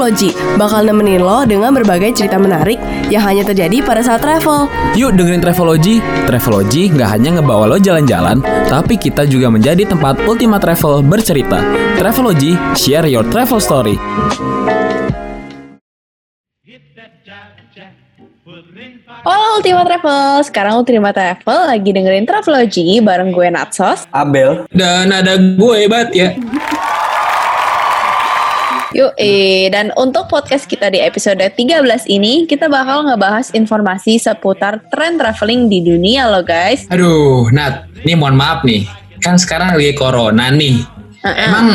Travelogy bakal nemenin lo dengan berbagai cerita menarik yang hanya terjadi pada saat travel. Yuk dengerin Travelogy. Travelogy nggak hanya ngebawa lo jalan-jalan, tapi kita juga menjadi tempat Ultima Travel bercerita. Travelogy, share your travel story. Halo Ultima Travel, sekarang Ultima Travel lagi dengerin Travelogy bareng gue Natsos. Abel. Dan ada gue bat ya. Yuk, eh, dan untuk podcast kita di episode 13 ini, kita bakal ngebahas informasi seputar tren traveling di dunia loh guys. Aduh, Nat, ini mohon maaf nih. Kan sekarang lagi corona nih. Uh-uh. Emang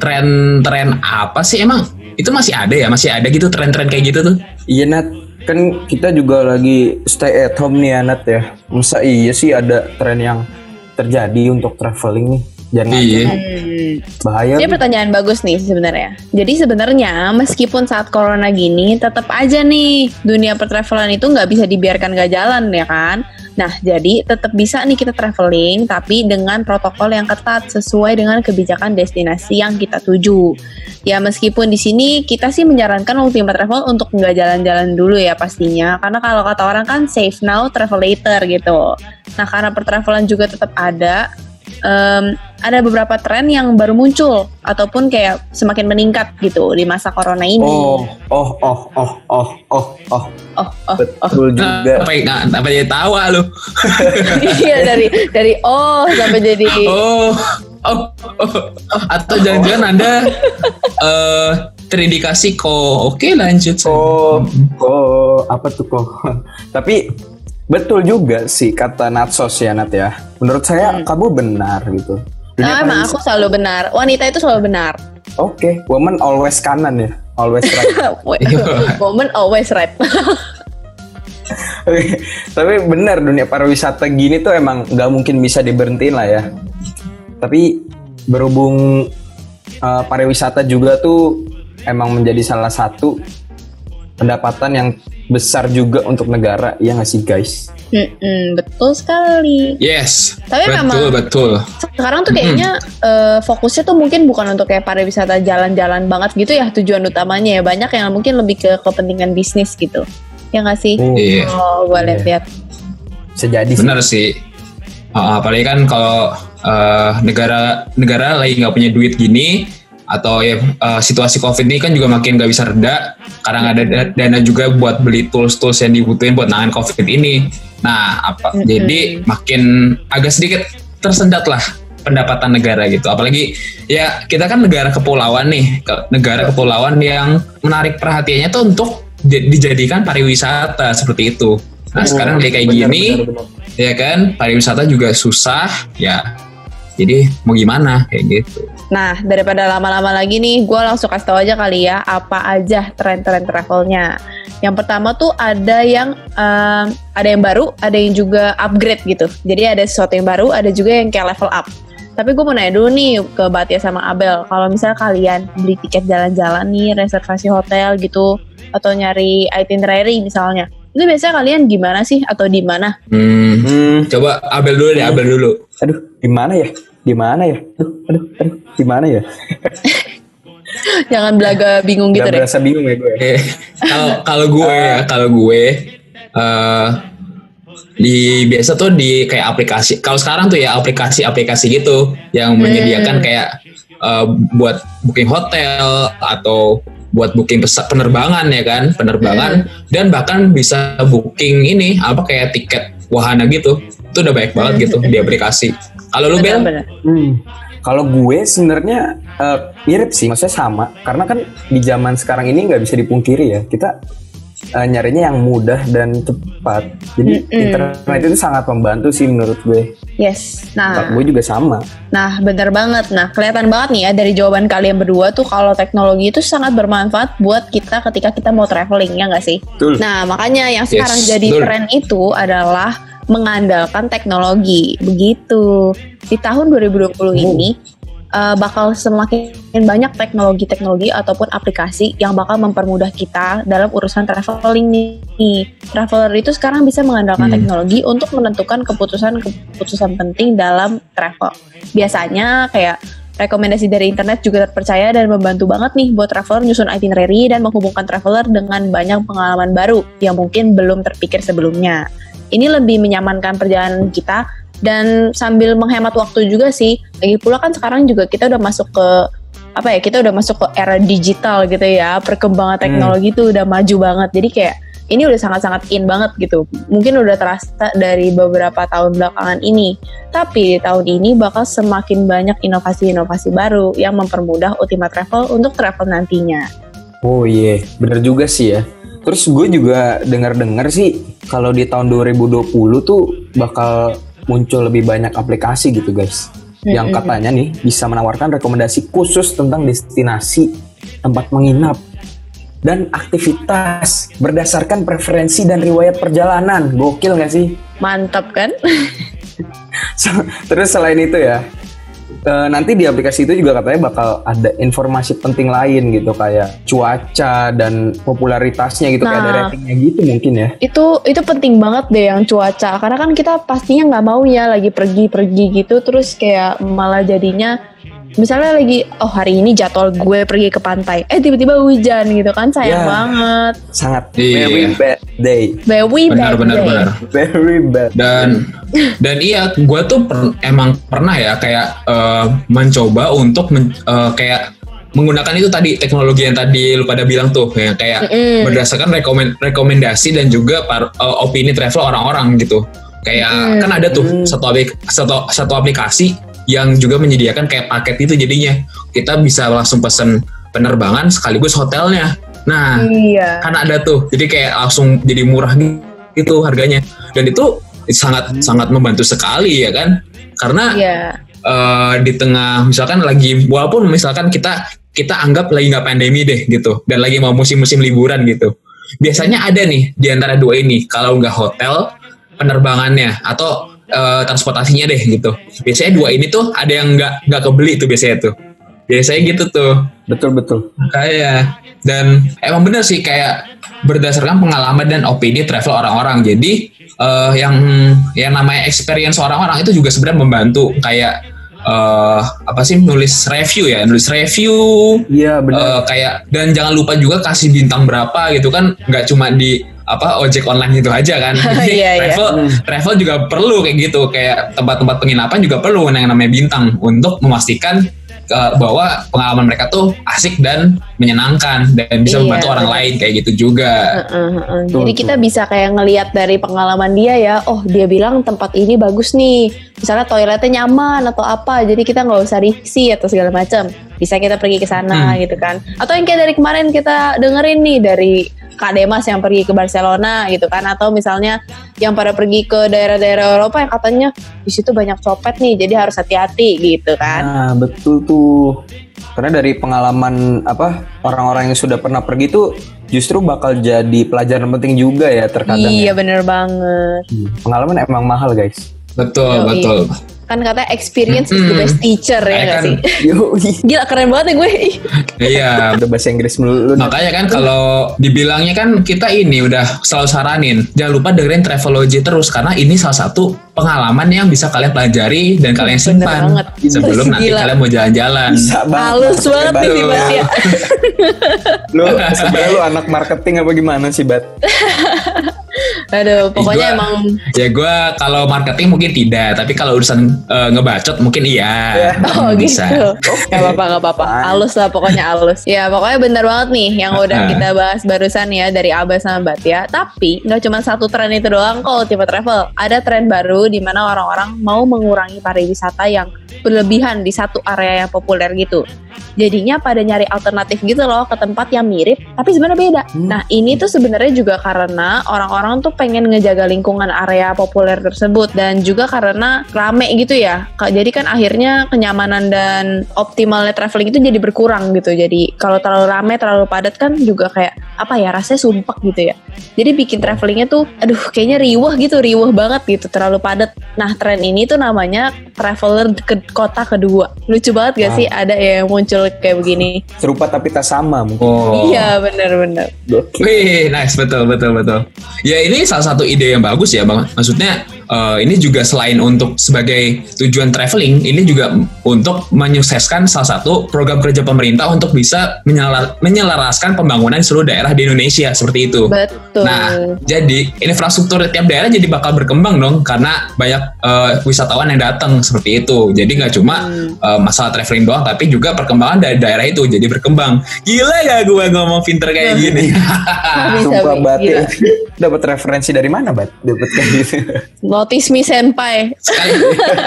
tren-tren apa sih emang? Itu masih ada ya? Masih ada gitu tren-tren kayak gitu tuh? Iya Nat, kan kita juga lagi stay at home nih ya Nat ya. Masa iya sih ada tren yang terjadi untuk traveling nih? Jangan Iya. Hmm. bahaya. Ini pertanyaan bagus nih sebenarnya. Jadi sebenarnya meskipun saat corona gini, tetap aja nih dunia pertravelan itu nggak bisa dibiarkan nggak jalan ya kan. Nah jadi tetap bisa nih kita traveling, tapi dengan protokol yang ketat sesuai dengan kebijakan destinasi yang kita tuju. Ya meskipun di sini kita sih menyarankan Ultima Travel untuk nggak jalan-jalan dulu ya pastinya, karena kalau kata orang kan safe now, travel later gitu. Nah karena pertravelan juga tetap ada, em, ada beberapa tren yang baru muncul ataupun kayak semakin meningkat gitu di masa corona ini. Oh, oh, oh, oh, oh, oh, oh, oh, oh, betul juga. Apa, nah, apa jadi tawa lu? iya dari dari oh sampai jadi Oh, oh, oh. Atau jangan-jangan Anda eh terindikasi kok. Oke, lanjut. Oh, oh, apa tuh kok? Tapi betul juga sih kata Natsos ya Nat ya. Menurut saya kamu benar gitu. Dunia Nah, emang aku selalu benar. Wanita itu selalu benar. Oke, woman always kanan ya, always right. Woman always right. Oke, Tapi benar dunia pariwisata gini tuh emang nggak mungkin bisa diberhentiin lah ya. Tapi berhubung uh, pariwisata juga tuh emang menjadi salah satu pendapatan yang besar juga untuk negara, ya nggak sih guys? Mm-mm, betul sekali. Yes. Tapi betul, memang betul. sekarang tuh kayaknya eh, fokusnya tuh mungkin bukan untuk kayak pariwisata jalan-jalan banget gitu ya tujuan utamanya ya banyak yang mungkin lebih ke kepentingan bisnis gitu ya nggak sih Oh, Iya. oh gue lihat-lihat bisa jadi sih. Bener sih. Uh, apalagi kan kalau uh, negara negara lagi nggak punya duit gini atau ya uh, situasi covid ini kan juga makin nggak bisa reda karena nggak ada da- dana juga buat beli tools-tools yang dibutuhin buat nangan covid ini. Nah, apa Mm-mm. jadi makin agak sedikit tersendat lah pendapatan negara gitu. Apalagi ya kita kan negara kepulauan nih, negara kepulauan yang menarik perhatiannya tuh untuk di- dijadikan pariwisata seperti itu. Nah, sekarang dia kayak Benar, gini, benar, benar. ya kan pariwisata juga susah ya jadi mau gimana kayak gitu Nah, daripada lama-lama lagi nih, gue langsung kasih tahu aja kali ya, apa aja tren-tren travelnya. Yang pertama tuh ada yang em, ada yang baru, ada yang juga upgrade gitu. Jadi ada sesuatu yang baru, ada juga yang kayak level up. Tapi gue mau nanya dulu nih ke Batia sama Abel, kalau misalnya kalian beli tiket jalan-jalan nih, reservasi hotel gitu, atau nyari itinerary misalnya, itu biasanya kalian gimana sih atau di mana? hmm, Hmm, coba Abel dulu deh Abel dulu aduh, di mana ya? Di mana ya? Aduh, aduh, aduh, di mana ya? Jangan belaga bingung gitu Gak deh. berasa bingung ya gue. Eh, kalau kalau gue ya kalau gue eh di biasa tuh di kayak aplikasi kalau sekarang tuh ya aplikasi-aplikasi gitu yang menyediakan kayak eh, buat booking hotel atau buat booking penerbangan ya kan penerbangan dan bahkan bisa booking ini apa kayak tiket wahana gitu itu udah banyak banget gitu di aplikasi kalau lu Bel. Hmm. Kalau gue sebenarnya eh, mirip sih, maksudnya sama. Karena kan di zaman sekarang ini nggak bisa dipungkiri ya, kita eh, nyarinya yang mudah dan cepat. Jadi Mm-mm. internet itu sangat membantu sih menurut gue. Yes. Nah, Tempat gue juga sama. Nah, bener banget. Nah, kelihatan banget nih ya dari jawaban kalian berdua tuh kalau teknologi itu sangat bermanfaat buat kita ketika kita mau traveling, ya nggak sih? Betul. Nah, makanya yang Yes, sekarang jadi betul. tren itu adalah mengandalkan teknologi. Begitu. Di tahun 2020 ini eh, bakal semakin banyak teknologi-teknologi ataupun aplikasi yang bakal mempermudah kita dalam urusan traveling nih. Traveler itu sekarang bisa mengandalkan Hmm. teknologi untuk menentukan keputusan-keputusan penting dalam travel. Biasanya kayak rekomendasi dari internet juga terpercaya dan membantu banget nih buat traveler nyusun itinerary dan menghubungkan traveler dengan banyak pengalaman baru yang mungkin belum terpikir sebelumnya. Ini lebih menyamankan perjalanan kita. Dan sambil menghemat waktu juga sih. Lagi pula kan sekarang juga kita udah masuk ke apa ya kita udah masuk ke era digital gitu ya. Perkembangan teknologi tuh udah maju banget. Jadi kayak ini udah sangat-sangat in banget gitu. Mungkin udah terasa dari beberapa tahun belakangan ini. Tapi di tahun ini bakal semakin banyak inovasi-inovasi baru yang mempermudah Ultima Travel untuk travel nantinya. Oh iya, bener juga sih ya. Terus gue juga dengar-dengar sih kalau di tahun 2020 tuh bakal muncul lebih banyak aplikasi gitu guys. Yang katanya nih bisa menawarkan rekomendasi khusus tentang destinasi, tempat menginap, dan aktivitas berdasarkan preferensi dan riwayat perjalanan. Gokil nggak sih? mantap kan Terus selain itu ya, eh, nanti di aplikasi itu juga katanya bakal ada informasi penting lain gitu kayak cuaca dan popularitasnya gitu kayak ada Nah. ratingnya gitu mungkin ya. itu itu penting banget deh yang cuaca karena kan kita pastinya nggak mau ya lagi pergi-pergi gitu terus kayak malah jadinya misalnya lagi oh hari ini jadwal gue pergi ke pantai eh tiba-tiba hujan gitu kan sayang Ya. banget Sangat Iya. very bad day, very benar bad benar day. benar very bad. dan dan iya gue tuh per- emang pernah ya kayak eh, mencoba untuk men- eh, kayak menggunakan itu tadi teknologi yang tadi lu pada bilang tuh yang kayak Mm-mm. berdasarkan rekomen- rekomendasi dan juga par- eh, opini travel orang-orang gitu kayak Mm. kan ada tuh Mm. satu, aplik- satu satu aplikasi yang juga menyediakan kayak paket itu jadinya. Kita bisa langsung pesen penerbangan sekaligus hotelnya. Nah iya. kan ada tuh. Jadi kayak langsung jadi murah gitu harganya. Dan itu sangat sangat membantu sekali ya kan? Karena iya. eh, di tengah misalkan lagi walaupun misalkan kita kita anggap lagi nggak pandemi deh gitu. Dan lagi mau musim-musim liburan gitu. Biasanya ada nih di antara dua ini. Kalau nggak hotel penerbangannya. Atau eh, transportasinya deh gitu. Biasanya dua ini tuh ada yang nggak nggak kebeli tuh biasanya tuh. Biasanya gitu tuh. Betul betul. kayak dan emang bener sih kayak berdasarkan pengalaman dan opini travel orang-orang. Jadi eh, yang yang namanya experience orang-orang itu juga sebenarnya membantu. Kayak eh, apa sih nulis review ya? Nulis review. Iya benar. eh, kayak dan jangan lupa juga kasih bintang berapa gitu kan. Nggak cuma di apa ojek online itu aja kan. Jadi Iya, iya. travel travel juga perlu kayak gitu. Kayak tempat-tempat penginapan juga perlu. Yang namanya bintang. Untuk memastikan eh, bahwa pengalaman mereka tuh asik dan menyenangkan. Dan bisa Iya, membantu orang lain kayak gitu juga. Heeh, heeh. Betul, Jadi kita bisa kayak ngelihat dari pengalaman dia ya, oh dia bilang tempat ini bagus nih, misalnya toiletnya nyaman atau apa, jadi kita nggak usah risih atau segala macam. Bisa kita pergi ke sana Hmm. gitu kan. Atau yang kayak dari kemarin kita dengerin nih dari Kak Demas yang pergi ke Barcelona gitu kan, atau misalnya yang pada pergi ke daerah-daerah Eropa yang katanya di situ banyak copet nih, jadi harus hati-hati gitu kan. Nah, betul tuh. Karena dari pengalaman apa orang-orang yang sudah pernah pergi tuh justru bakal jadi pelajaran penting juga ya terkadang. Iya ya. bener banget. Hmm, Pengalaman emang mahal guys. Betul Yoi. betul Kan katanya experience is the Mm-mm. best teacher ya Kayak nggak kan- sih? Yo, Gila keren banget ya gue. Iya udah bahasa Inggris melulu. Makanya kan kalau dibilangnya kan kita ini udah selalu saranin jangan lupa dengerin Travelogy terus karena ini salah satu pengalaman yang bisa kalian pelajari dan kalian Bener simpan banget. sebelum nanti Gila. kalian mau jalan-jalan. Bisa banget. Halus banget nih Hebat. si Bat ya. Lu sebenarnya lu anak marketing apa gimana sih, Bat? Aduh, pokoknya Gua- emang Ya gue kalau marketing mungkin tidak, tapi kalau urusan eh, ngebacot mungkin iya Ya. Oh bisa. gitu. Gak apa-apa, gak apa-apa. Fine. Halus lah pokoknya halus. Ya pokoknya bener banget nih yang udah Ah. kita bahas barusan ya dari Abah sama Bat ya. Tapi nggak cuma satu tren itu doang kok tipe travel. Ada tren baru di mana orang-orang mau mengurangi pariwisata yang berlebihan di satu area yang populer gitu. Jadinya pada nyari alternatif gitu loh ke tempat yang mirip tapi sebenarnya beda. Hmm. Nah ini tuh sebenarnya juga karena orang-orang tuh pengen ngejaga lingkungan area populer tersebut dan juga karena rame gitu ya. Jadi kan akhirnya kenyamanan dan optimalnya traveling itu jadi berkurang gitu. Jadi kalau terlalu rame, terlalu padat kan juga kayak apa ya rasanya sumpek gitu ya. Jadi bikin travelingnya tuh, aduh kayaknya riweh gitu, riweh banget gitu, terlalu padat. Nah tren ini tuh namanya traveler ke kota kedua. Lucu banget gak Wow. sih ada yang muncul kayak begini? Serupa tapi tak sama mungkin. Oh. Iya bener-bener. Gokil. Wih, nice betul betul betul. Ya ini salah satu ide yang bagus ya bang. Maksudnya eh, ini juga selain untuk sebagai tujuan traveling, ini juga untuk menyukseskan salah satu program kerja pemerintah untuk bisa menyelar- menyelaraskan pembangunan seluruh daerah di Indonesia seperti itu. Betul. Nah, jadi infrastruktur tiap daerah jadi bakal berkembang dong karena banyak eh, wisatawan yang datang seperti itu. Jadi nggak cuma Hmm. eh, masalah traveling doang, tapi juga perkembangan dari daerah itu jadi berkembang. Gila gak gue ngomong pinter kayak gini? bisa, Sumpah Bi. bat Gila. ya. Dapat referensi dari mana bat? Dapat kayak gitu. Me senpai. sekali,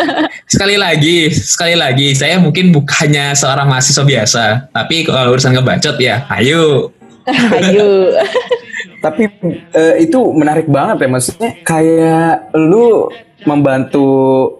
sekali lagi, sekali lagi, saya mungkin bukannya seorang mahasiswa biasa, tapi kalau urusan ngebacot ya, ayo. Ayo. Tapi eh, itu menarik banget ya maksudnya kayak lu membantu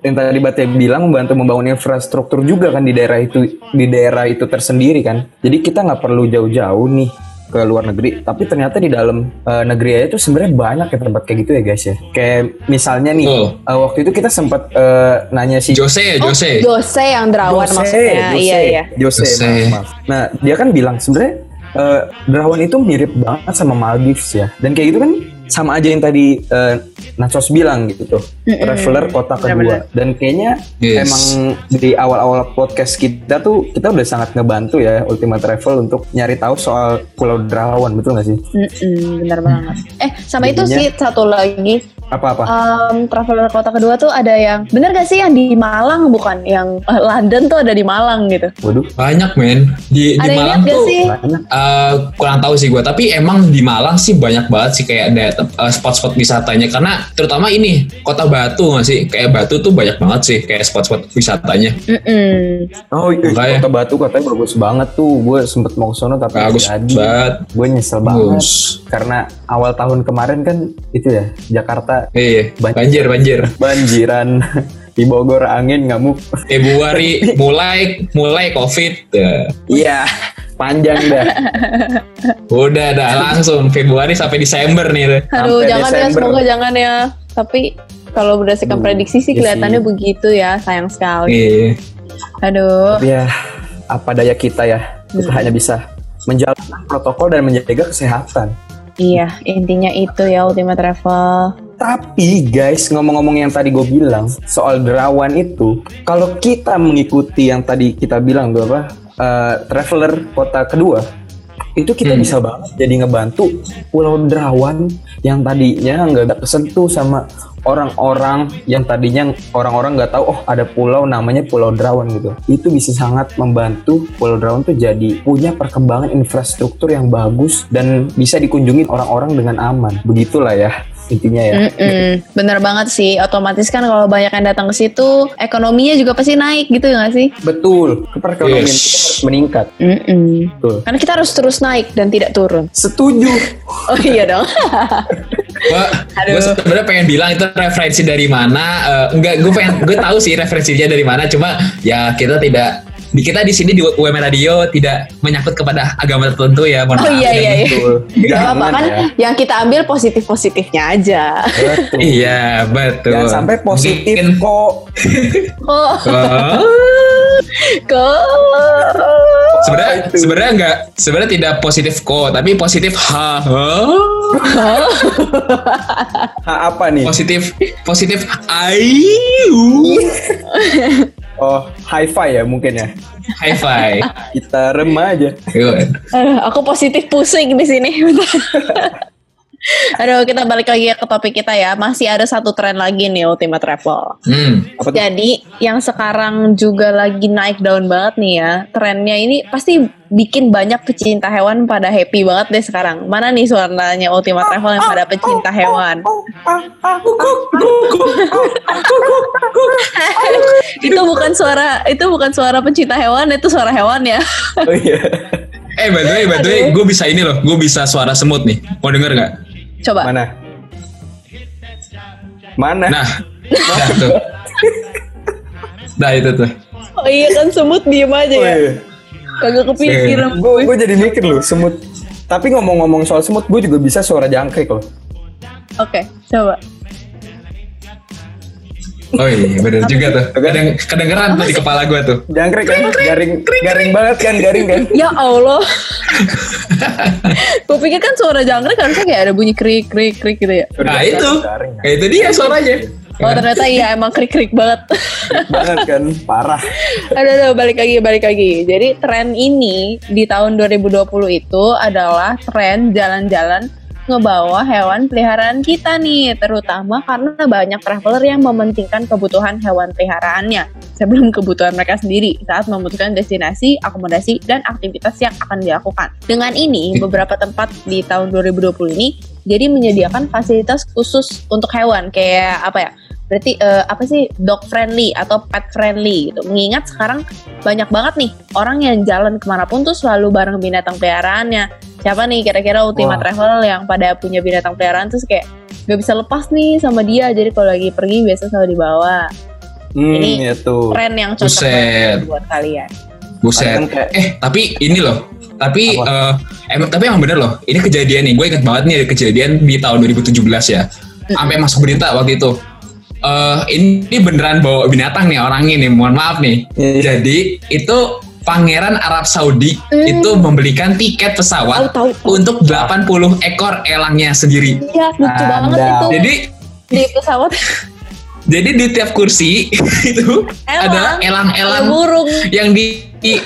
yang tadi Bate bilang membantu membangun infrastruktur juga kan di daerah itu di daerah itu tersendiri kan. Jadi kita nggak perlu jauh-jauh nih ke luar negeri, tapi ternyata di dalam eh, negeri aja tuh sebenarnya banyak ya tempat kayak gitu ya guys ya. Kayak misalnya nih Betul. eh, waktu itu kita sempat eh, nanya si Jose, Jose. Jose yang derawan Jose, maksudnya. Jose, Iya, iya. Jose, Jose. maaf, maaf. Nah, dia kan bilang sebenarnya eh, Derawan itu mirip banget sama Maldives ya. Dan kayak gitu kan sama aja yang tadi eh, Nachos bilang gitu tuh. Traveler kota kedua. Dan kayaknya Yes. emang di awal-awal podcast kita tuh kita udah sangat ngebantu ya Ultima Travel untuk nyari tahu soal Pulau Derawan, betul nggak sih? Mm-mm, bener banget. Eh, sama itu Jadinya- sih satu lagi. Apa-apa? Um, traveler kota kedua tuh ada yang bener gak sih yang di Malang bukan yang eh, London tuh ada di Malang gitu. Waduh, Banyak men. Di, di Ada yang Malang gak tuh sih? banyak. eh, kurang tahu sih gue. Tapi emang di Malang sih banyak banget sih kayak ada eh, spot-spot wisatanya. Karena terutama ini kota Batu nggak sih? Kayak Batu tuh banyak banget sih kayak spot-spot wisatanya. Mm-mm. Oh, iya, Makanya. Kota Batu katanya bagus banget tuh. Gue sempet mau ke sono tapi Bagus jadi. banget. Gue nyesel banget. Bagus. Karena awal tahun kemarin kan itu ya Jakarta Iya, Banyak. banjir banjir. banjiran di Bogor angin ngamuk. Februari mulai mulai COVID. Eh, Iya, panjang dah. Udah dah langsung Februari sampai Desember nih. Aduh, Sampai jangan ya, Desember. semoga jangan ya. Tapi kalau berdasarkan Aduh, prediksi sih iya kelihatannya sih. begitu ya, sayang sekali. Iya. Aduh. Tapi ya apa daya kita ya. Kita Hmm. hanya bisa menjalankan protokol dan menjaga kesehatan. Iya, intinya itu ya Ultima Travel. Tapi guys, ngomong-ngomong yang tadi gue bilang soal derawan itu, kalau kita mengikuti yang tadi kita bilang tuh apa, eh, traveler kota kedua, itu kita Hmm. bisa banget jadi ngebantu Pulau Derawan yang tadinya nggak ada kesentuh sama orang-orang yang tadinya orang-orang nggak tahu oh ada pulau namanya Pulau Derawan gitu. Itu bisa sangat membantu Pulau Derawan tuh jadi punya perkembangan infrastruktur yang bagus dan bisa dikunjungi orang-orang dengan aman. Begitulah ya intinya ya. Mm-mm, bener banget sih. Otomatis kan kalau banyak yang datang ke situ, ekonominya juga pasti naik gitu nggak sih? Betul, perekonomian Yes. kita harus meningkat. Mm-mm. Betul. Karena kita harus terus naik dan tidak turun. Setuju. Oh iya dong. Gua, gue sebenarnya pengen bilang itu referensi dari mana. eh, enggak, gue pengen, gue tahu sih referensinya dari mana. Cuma ya kita tidak, di kita di sini di UMR Radio tidak menyangkut kepada agama tertentu ya. Mohon Oh maaf iya ya. iya iya. Gak apa kan ya. yang kita ambil positif-positifnya aja. Betul. Iya betul. Jangan sampai positif Mungkin- kok. Oh, Oh. kok. sebenarnya sebenarnya enggak sebenarnya tidak positif kok tapi positif ha Ha, apa nih? positif positif ayu Oh, hi-fi ya mungkin ya. high five Kita remaja. Good. Aduh, aku positif pusing di sini. Aduh, kita balik lagi ke topik kita ya. Masih ada satu tren lagi nih Ultima Travel. hmm. Jadi yang sekarang juga lagi naik daun banget nih ya. Trennya ini pasti bikin banyak pecinta hewan pada happy banget deh sekarang. Mana nih suaranya Ultima Travel yang pada pecinta hewan? itu bukan suara itu bukan suara pecinta hewan, itu suara hewan ya. Oh iya. eh by the way by the way gue bisa ini loh gue bisa suara semut nih mau denger nggak Coba. Mana? Mana? nah nah tuh nah itu tuh Oh iya kan semut diem aja Oh, ya. iya. Kagak kepikiran. Gue gue jadi mikir loh semut. Tapi ngomong-ngomong soal semut, gue juga bisa suara jangkrik loh. Oke, coba. Oh iya bener juga tuh Kadang, kedengeran tuh di kepala gue tuh Jangkrik kan, garing, garing banget kan, garing kan. Ya Allah. Gue pikir kan suara jangkrik harusnya kayak ada bunyi krik krik krik gitu ya. nah itu Garing, kan? ya itu dia suaranya Oh ternyata iya emang krik-krik banget. banget kan parah aduh, aduh, balik lagi, balik lagi. Jadi tren ini di tahun 2020 itu adalah tren jalan-jalan ngebawa hewan peliharaan kita nih, terutama karena banyak traveler yang mementingkan kebutuhan hewan peliharaannya sebelum kebutuhan mereka sendiri saat memutuskan destinasi, akomodasi, dan aktivitas yang akan dilakukan. Dengan ini, beberapa tempat di tahun 2020 ini jadi menyediakan fasilitas khusus untuk hewan kayak apa ya? Berarti eh, apa sih dog friendly atau pet friendly gitu. Mengingat sekarang banyak banget nih orang yang jalan ke mana pun tuh selalu bareng binatang peliharaannya. Siapa nih kira-kira Ultima Wah. Travel yang pada punya binatang peliharaan terus kayak gak bisa lepas nih sama dia. Jadi kalau lagi pergi biasa selalu dibawa. hmm, Ini itu Tren yang cocok Buset. banget buat kalian. Buset. Kan kayak- Eh, tapi ini loh. Tapi Apa? eh, emang tapi emang bener loh. Ini kejadian nih. Gue ingat banget nih ada kejadian di tahun 2017 ya. Sampai masuk berita waktu itu. Eh, ini beneran bawa binatang nih orangnya nih. Mohon maaf nih. Iya. Jadi itu Pangeran Arab Saudi Hmm. itu membelikan tiket pesawat Tahu tahu. untuk 80 ekor elangnya sendiri. Iya lucu Ada. banget itu Jadi di pesawat jadi di tiap kursi itu Elang. ada elang-elang burung. yang di, di-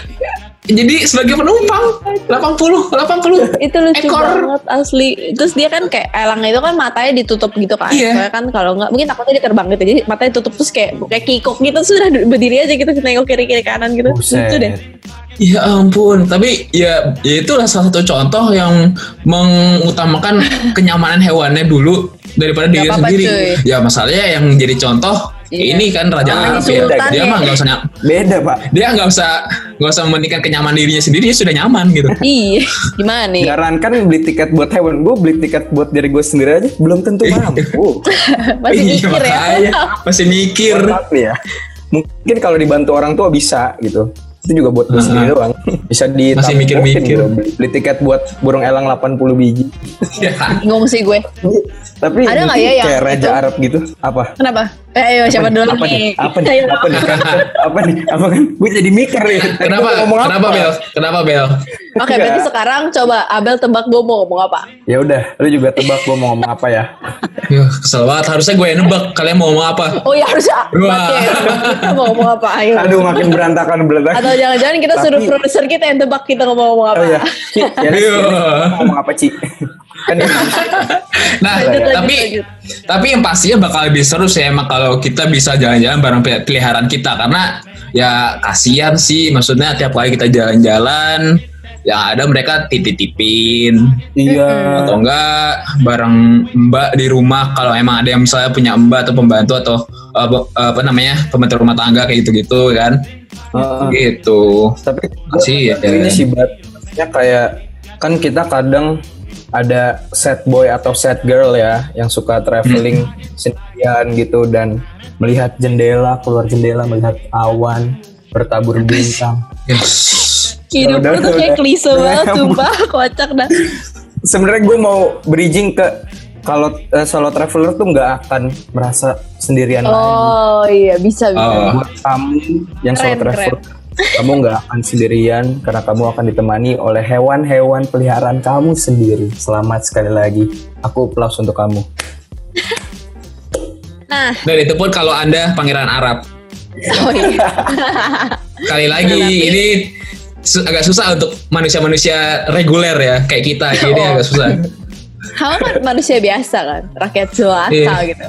jadi sebagai penumpang 80 80 itu lucu Ekor. banget asli terus dia kan kayak elang itu kan matanya ditutup gitu kan Iya. Soalnya kan kalau nggak mungkin takutnya dia terbang gitu jadi matanya tutup terus kayak kayak kikuk gitu sudah berdiri aja gitu nengok kiri kiri kanan gitu lucu deh Buset. Ya ampun, tapi ya, ya itulah salah satu contoh yang mengutamakan kenyamanan hewannya dulu daripada Gak diri sendiri. cuy. Ya masalahnya yang jadi contoh Iya. ini kan Raja Arab ya. sultan Dia ya. mah nggak usah beda pak dia nggak usah nggak usah mementingkan kenyamanan dirinya sendiri, dia sudah nyaman gitu. iya gimana nih Jangankan beli tiket buat hewan, gue beli tiket buat diri gue sendiri aja belum tentu mampu. masih Iya, mikir ya makanya. Masih mikir. Ya. Mungkin kalau dibantu orang tua bisa gitu. Itu juga buat gue sendiri doang. Bisa di Masih mikir-mikir. Beli, beli tiket buat burung elang 80 biji. Ya. bingung sih gue Tapi Ada nggak ya yang kayak raja itu? Arab gitu? Apa? kenapa ayo siapa dulu apa nih Apa nih? Apa nih? Kan? Apa nih? Apa kan? Gue jadi mikir nih. Kenapa? Ngomong Kenapa apa? Bel? Kenapa Bel? oke Enggak. berarti sekarang coba Abel tebak gue mau ngomong apa Ya udah, lu juga tebak gue mau ngomong apa ya? Ya, kesel banget. Harusnya gue yang nebak. Kalian mau ngomong apa? oh ya harusnya Wah. Oke, kita mau ngomong apa ayo Aduh, makin berantakan berantakan. atau jangan-jangan kita Tapi- suruh produser kita yang tebak kita ngomong-ngomong apa Oh iya, Ci, ya, Iya. mau ngomong apa Ci? Kan Nah, Lanjut, lanjut, tapi lanjut. tapi yang pastinya bakal lebih seru sih emang kalau kita bisa jalan-jalan bareng pel- peliharaan kita karena ya kasihan sih maksudnya tiap kali kita jalan-jalan ya ada mereka titip-titipin iya. atau enggak bareng mbak di rumah kalau emang ada yang misalnya punya mbak atau pembantu atau uh, apa namanya pembantu rumah tangga kayak gitu-gitu kan Heeh. gitu tapi Sih, ya. ini sih batnya kayak kan kita kadang ada sad boy atau sad girl ya yang suka traveling sendirian gitu dan melihat jendela keluar jendela melihat awan bertabur bintang yes. Hidup Udah, tuh kayak udah. klise banget, Udah. sumpah, kocak dah. sebenarnya gue mau bridging ke kalau eh, solo traveler tuh nggak akan merasa sendirian lagi Oh iya, bisa bisa. Oh. buat kamu yang solo Keren, traveler kamu nggak akan sendirian karena kamu akan ditemani oleh hewan-hewan peliharaan kamu sendiri selamat sekali lagi aku plus untuk kamu Nah, dan itu pun kalau anda pangeran Arab oh iya. Kali lagi ini su- agak susah untuk manusia-manusia reguler ya kayak kita jadi Oh. agak susah. Kamu kan manusia biasa kan, rakyat jelata Iya. gitu.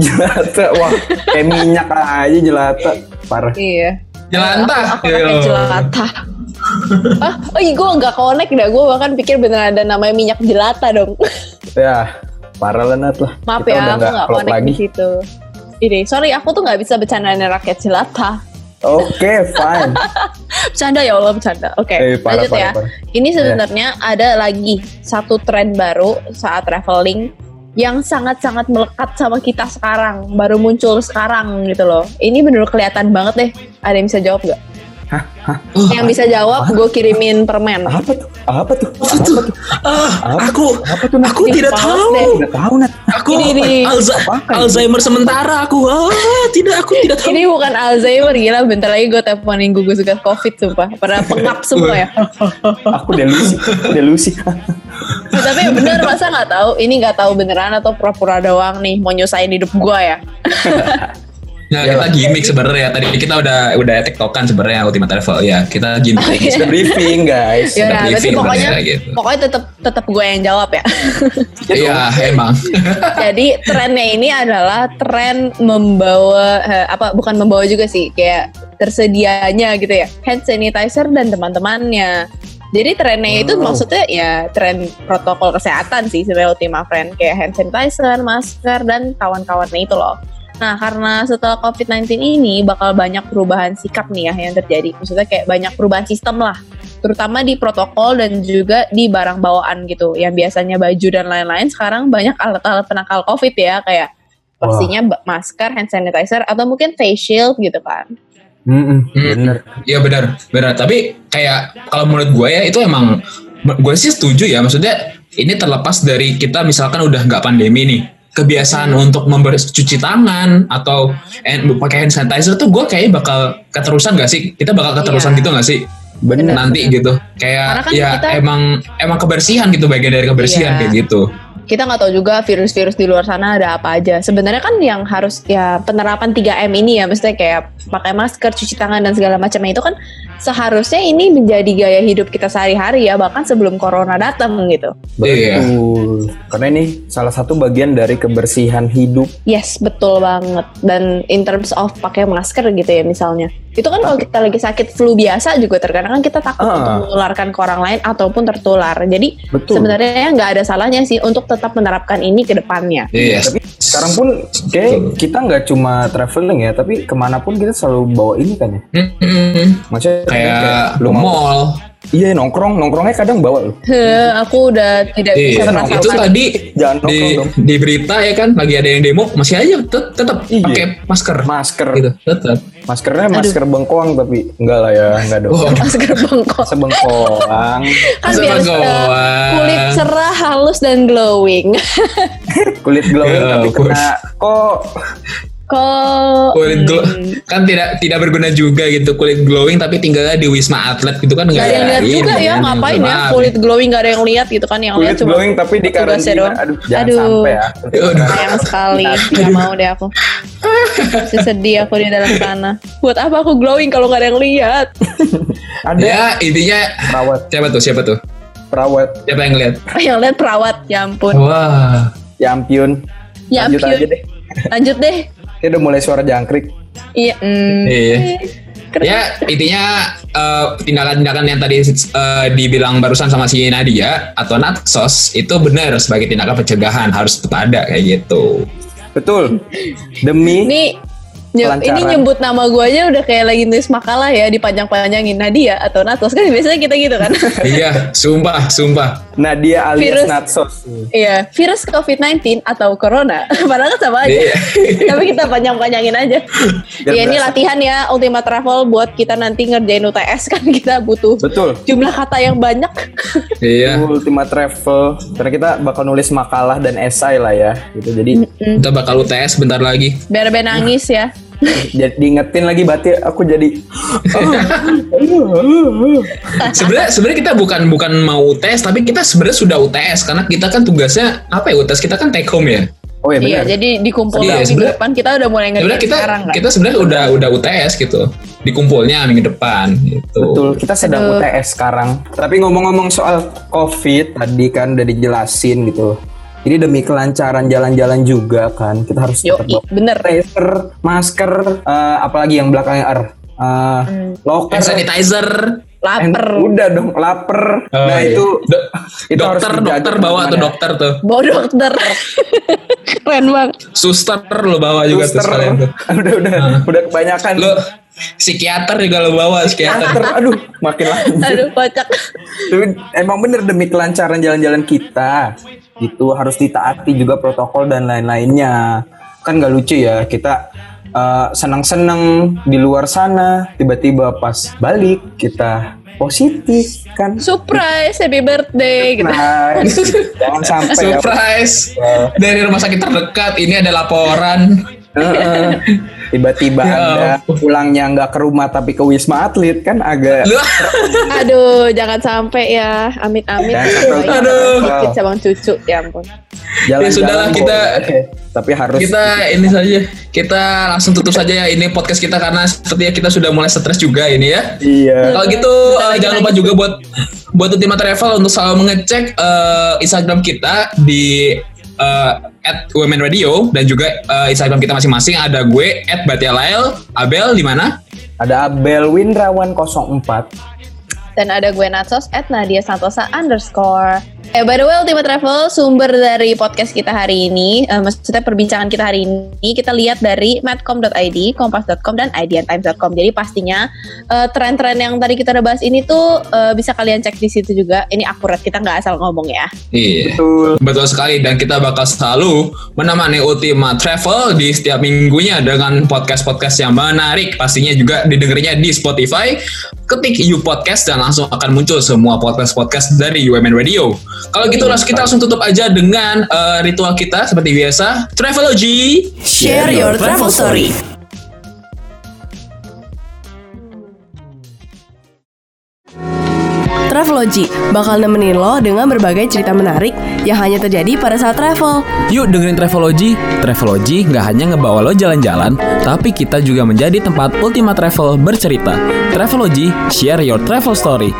jelata wah kayak minyak aja jelata parah Iya. Jelantah. Aku, aku rakyat jelata. ah, oh iya gue gak connect dah, gue bahkan pikir beneran ada namanya minyak jelata dong. ya parah lah Nat lah Maaf Kita ya, udah aku nggak connect di situ. Ini, sorry aku tuh gak bisa bercandain rakyat jelata. oke fine Bercanda ya Allah bercanda. Oke, Eh, parah, lanjut ya. parah, parah. Ini sebenarnya ada lagi satu tren baru saat traveling yang sangat-sangat melekat sama kita sekarang, baru muncul sekarang gitu loh. Ini bener kelihatan banget deh. Ada yang bisa jawab Oh, Yang bisa jawab, gue kirimin permen. apa tuh apa tuh apa tuh ah, Apa aku apa tuh aku tidak tahu. nggak tahu Nat Aku Ini. Alza-? Alzheimer sementara aku. Ah, tidak aku tidak tahu. Ini bukan Alzheimer gila, bentar lagi gue teleponin gugus tugas covid sumpah. Pada pengap semua ya. aku delusi aku delusi Tapi ya bener masa nggak tahu? Ini nggak tahu beneran atau pura-pura doang nih mau nyusahin hidup gue ya? Nah, Iyalah. kita gimmick sebenarnya. Tadi kita udah udah tektokan sebenarnya Ultimate Travel. Ya, kita gimmick. Oh, iya. Sudah briefing guys. Ya udah, berarti briefing pokoknya gitu. pokoknya tetap tetap gue yang jawab ya. Iya, emang. Jadi trennya ini adalah tren membawa eh, apa bukan membawa juga sih kayak tersedianya gitu ya hand sanitizer dan teman-temannya. Jadi trennya itu Wow. maksudnya ya tren protokol kesehatan sih sebenarnya Ultima Friend kayak hand sanitizer, masker dan kawan-kawannya itu loh. Nah karena setelah COVID-19 ini bakal banyak perubahan sikap nih ya yang terjadi. Maksudnya kayak banyak perubahan sistem lah terutama di protokol dan juga di barang bawaan gitu yang biasanya baju dan lain-lain sekarang banyak alat-alat penangkal covid ya kayak Wah. pastinya masker, hand sanitizer atau mungkin face shield gitu kan. Mm-mm, Hmm. bener. Iya benar, benar. Tapi kayak kalau menurut gue ya itu emang gue sih setuju ya. Maksudnya ini terlepas dari kita misalkan udah nggak pandemi nih, kebiasaan untuk membercuci tangan atau and, pakai hand sanitizer tuh gue kayaknya bakal keterusan gak sih? Kita bakal keterusan Iya. gitu gak sih? Bener. Nanti gitu. Karena Kayak kan ya kita- emang emang kebersihan gitu bagian dari kebersihan Iya. kayak gitu. Kita nggak tahu juga virus-virus di luar sana ada apa aja. Sebenarnya kan yang harus ya penerapan 3M ini ya, maksudnya kayak pakai masker, cuci tangan dan segala macamnya itu kan seharusnya ini menjadi gaya hidup kita sehari-hari ya, bahkan sebelum corona datang gitu. Iya. Betul. Karena ini salah satu bagian dari kebersihan hidup. Yes, betul banget. Dan in terms of pakai masker gitu ya misalnya. Itu kan kalau kita lagi sakit flu biasa juga terkadang kan kita takut Ah. untuk menularkan ke orang lain ataupun tertular. Jadi Betul. sebenarnya nggak ada salahnya sih untuk tetap menerapkan ini ke depannya. Iya. Tapi sekarang pun kayak kita nggak cuma traveling ya, tapi ke mana pun kita selalu bawa ini kan ya. Mm-mm. Maksudnya Kayak lu ke mau mall. Iya nongkrong, nongkrongnya kadang bawa loh. Heh, aku udah tidak bisa Iya. merasakan. Itu tadi Jangan di, nongkrong dong. di berita ya kan lagi ada yang demo masih aja tet- tetap Iya. pakai masker Masker, gitu tetap maskernya masker bengkoang tapi enggak lah ya, enggak dong. Oh. masker bengkok. Sebengkoang, Kan Masker biar bengkoang. kulit cerah, halus dan glowing. kulit glowing Ya, tapi kena kok Kok kulit glow hmm, kan tidak tidak berguna juga gitu kulit glowing tapi tinggalnya di wisma atlet gitu kan Gak ada yang lihat juga ya ngapain ya? kulit glowing gak ada yang lihat gitu kan yang kulit lihat cuma glowing tapi di karantina. doang. Aduh, jangan Aduh. sampai ya. Aduh. sayang sekali. Nggak mau deh aku. Masih sedih aku di dalam sana. Buat apa aku glowing kalau nggak ada yang lihat? Ada. Ya intinya perawat, siapa tuh siapa tuh? Perawat, siapa yang lihat? Yang lihat perawat ya ampun. Wah. Ya ampun. ya Lanjut ampun. aja deh. lanjut deh Ini udah mulai suara jangkrik. iya hmm. Iya. Keren. ya intinya eh, tindakan-tindakan yang tadi eh, dibilang barusan sama si Nadia atau Natsos itu benar sebagai tindakan pencegahan harus tetap ada kayak gitu Betul. Demi ini Kelancaran. ini nyebut nama gue aja udah kayak lagi nulis makalah ya dipanjang-panjangin Nadia atau Natos kan biasanya kita gitu kan iya sumpah sumpah Nadia alias Virus. Natsos. Iya, virus COVID-19 atau Corona. Padahal kan sama aja. Iya. Tapi kita panjang-panjangin aja. Biar ya ini latihan ya Ultima Travel buat kita nanti ngerjain UTS kan kita butuh Betul. jumlah kata yang banyak. iya Ultima Travel. Karena kita bakal nulis makalah dan esai lah ya. Gitu. Jadi kita bakal UTS bentar lagi Biar Ben nangis ya. Jadi diingetin lagi berarti aku jadi sebenarnya sebenarnya kita bukan bukan mau UTS tapi kita sebenarnya sudah UTS karena kita kan tugasnya apa ya UTS kita kan take home ya Oh ya iya, benar. jadi dikumpul Iya, minggu depan kita udah mulai ngerjain kita sekarang kan. kita sebenarnya udah udah UTS gitu dikumpulnya minggu depan gitu Betul, kita sedang Aduh. UTS sekarang. Tapi ngomong-ngomong soal COVID tadi kan udah dijelasin gitu. Ini demi kelancaran jalan-jalan juga kan, kita harus Yo, tetap bawa bener. tracer, masker, eh, apalagi yang belakangnya R, Eh, locker, hand sanitizer and- Laper. udah dong, lapar. Oh, nah iya. itu Do- itu harus dokter dijaga dokter bawa tuh ya. dokter tuh Bawa dokter. Keren banget. suster lo bawa juga tuh Suster. sekalian tuh udah udah udah kebanyakan. lo psikiater juga lo bawa psikiater aduh, makin lanjut. Aduh, kocak. Tapi emang bener demi kelancaran jalan-jalan kita itu harus ditaati juga protokol dan lain-lainnya. Kan nggak lucu ya kita eh, senang-senang di luar sana tiba-tiba pas balik kita positif kan? Surprise, happy birthday gitu. nah jangan sampai ya. Surprise. Dari rumah sakit terdekat ini ada laporan. Heeh. Tiba-tiba Ya anda pulangnya nggak ke rumah tapi ke wisma atlet kan agak Aduh, jangan sampai ya. Sampai. Bayi Aduh. Dikit sama cucu, ya ampun. Jalan-jalan Ya sudahlah, kita- boleh, tapi harus kita ini saja kita langsung tutup saja ya ini podcast kita karena sepertinya kita sudah mulai stres juga ini ya. iya. Kalau gitu lagi jangan lupa juga buat buat Ultima Travel untuk selalu mengecek eh, Instagram kita di eh, at Women Radio dan juga eh, Instagram kita masing-masing ada gue at Batialael Abel di mana? Ada Abel Windrawan 04. Dan ada gue Natsos at Nadia Santosa underscore. Eh, by the way, Ultimate Travel, sumber dari podcast kita hari ini, eh, maksudnya perbincangan kita hari ini, kita lihat dari madcom.id, kompas.com, dan idntimes.com. Jadi pastinya eh, tren-tren yang tadi kita udah bahas ini tuh eh, bisa kalian cek di situ juga. Ini akurat, kita nggak asal ngomong ya. Iya. Betul. Betul sekali dan kita bakal selalu menemani Ultima Travel di setiap minggunya dengan podcast-podcast yang menarik. Pastinya juga didengerinya di Spotify. Ketik You Podcast dan langsung akan muncul semua podcast-podcast dari UMN Radio. Kalau gitu langsung kita langsung tutup aja dengan eh, ritual kita seperti biasa. Travelogy. Share your travel story. Travelogy bakal nemenin lo dengan berbagai cerita menarik yang hanya terjadi pada saat travel. Yuk dengerin Travelogy. Travelogy nggak hanya ngebawa lo jalan-jalan, tapi kita juga menjadi tempat Ultima Travel bercerita. Travelogy, share your travel story.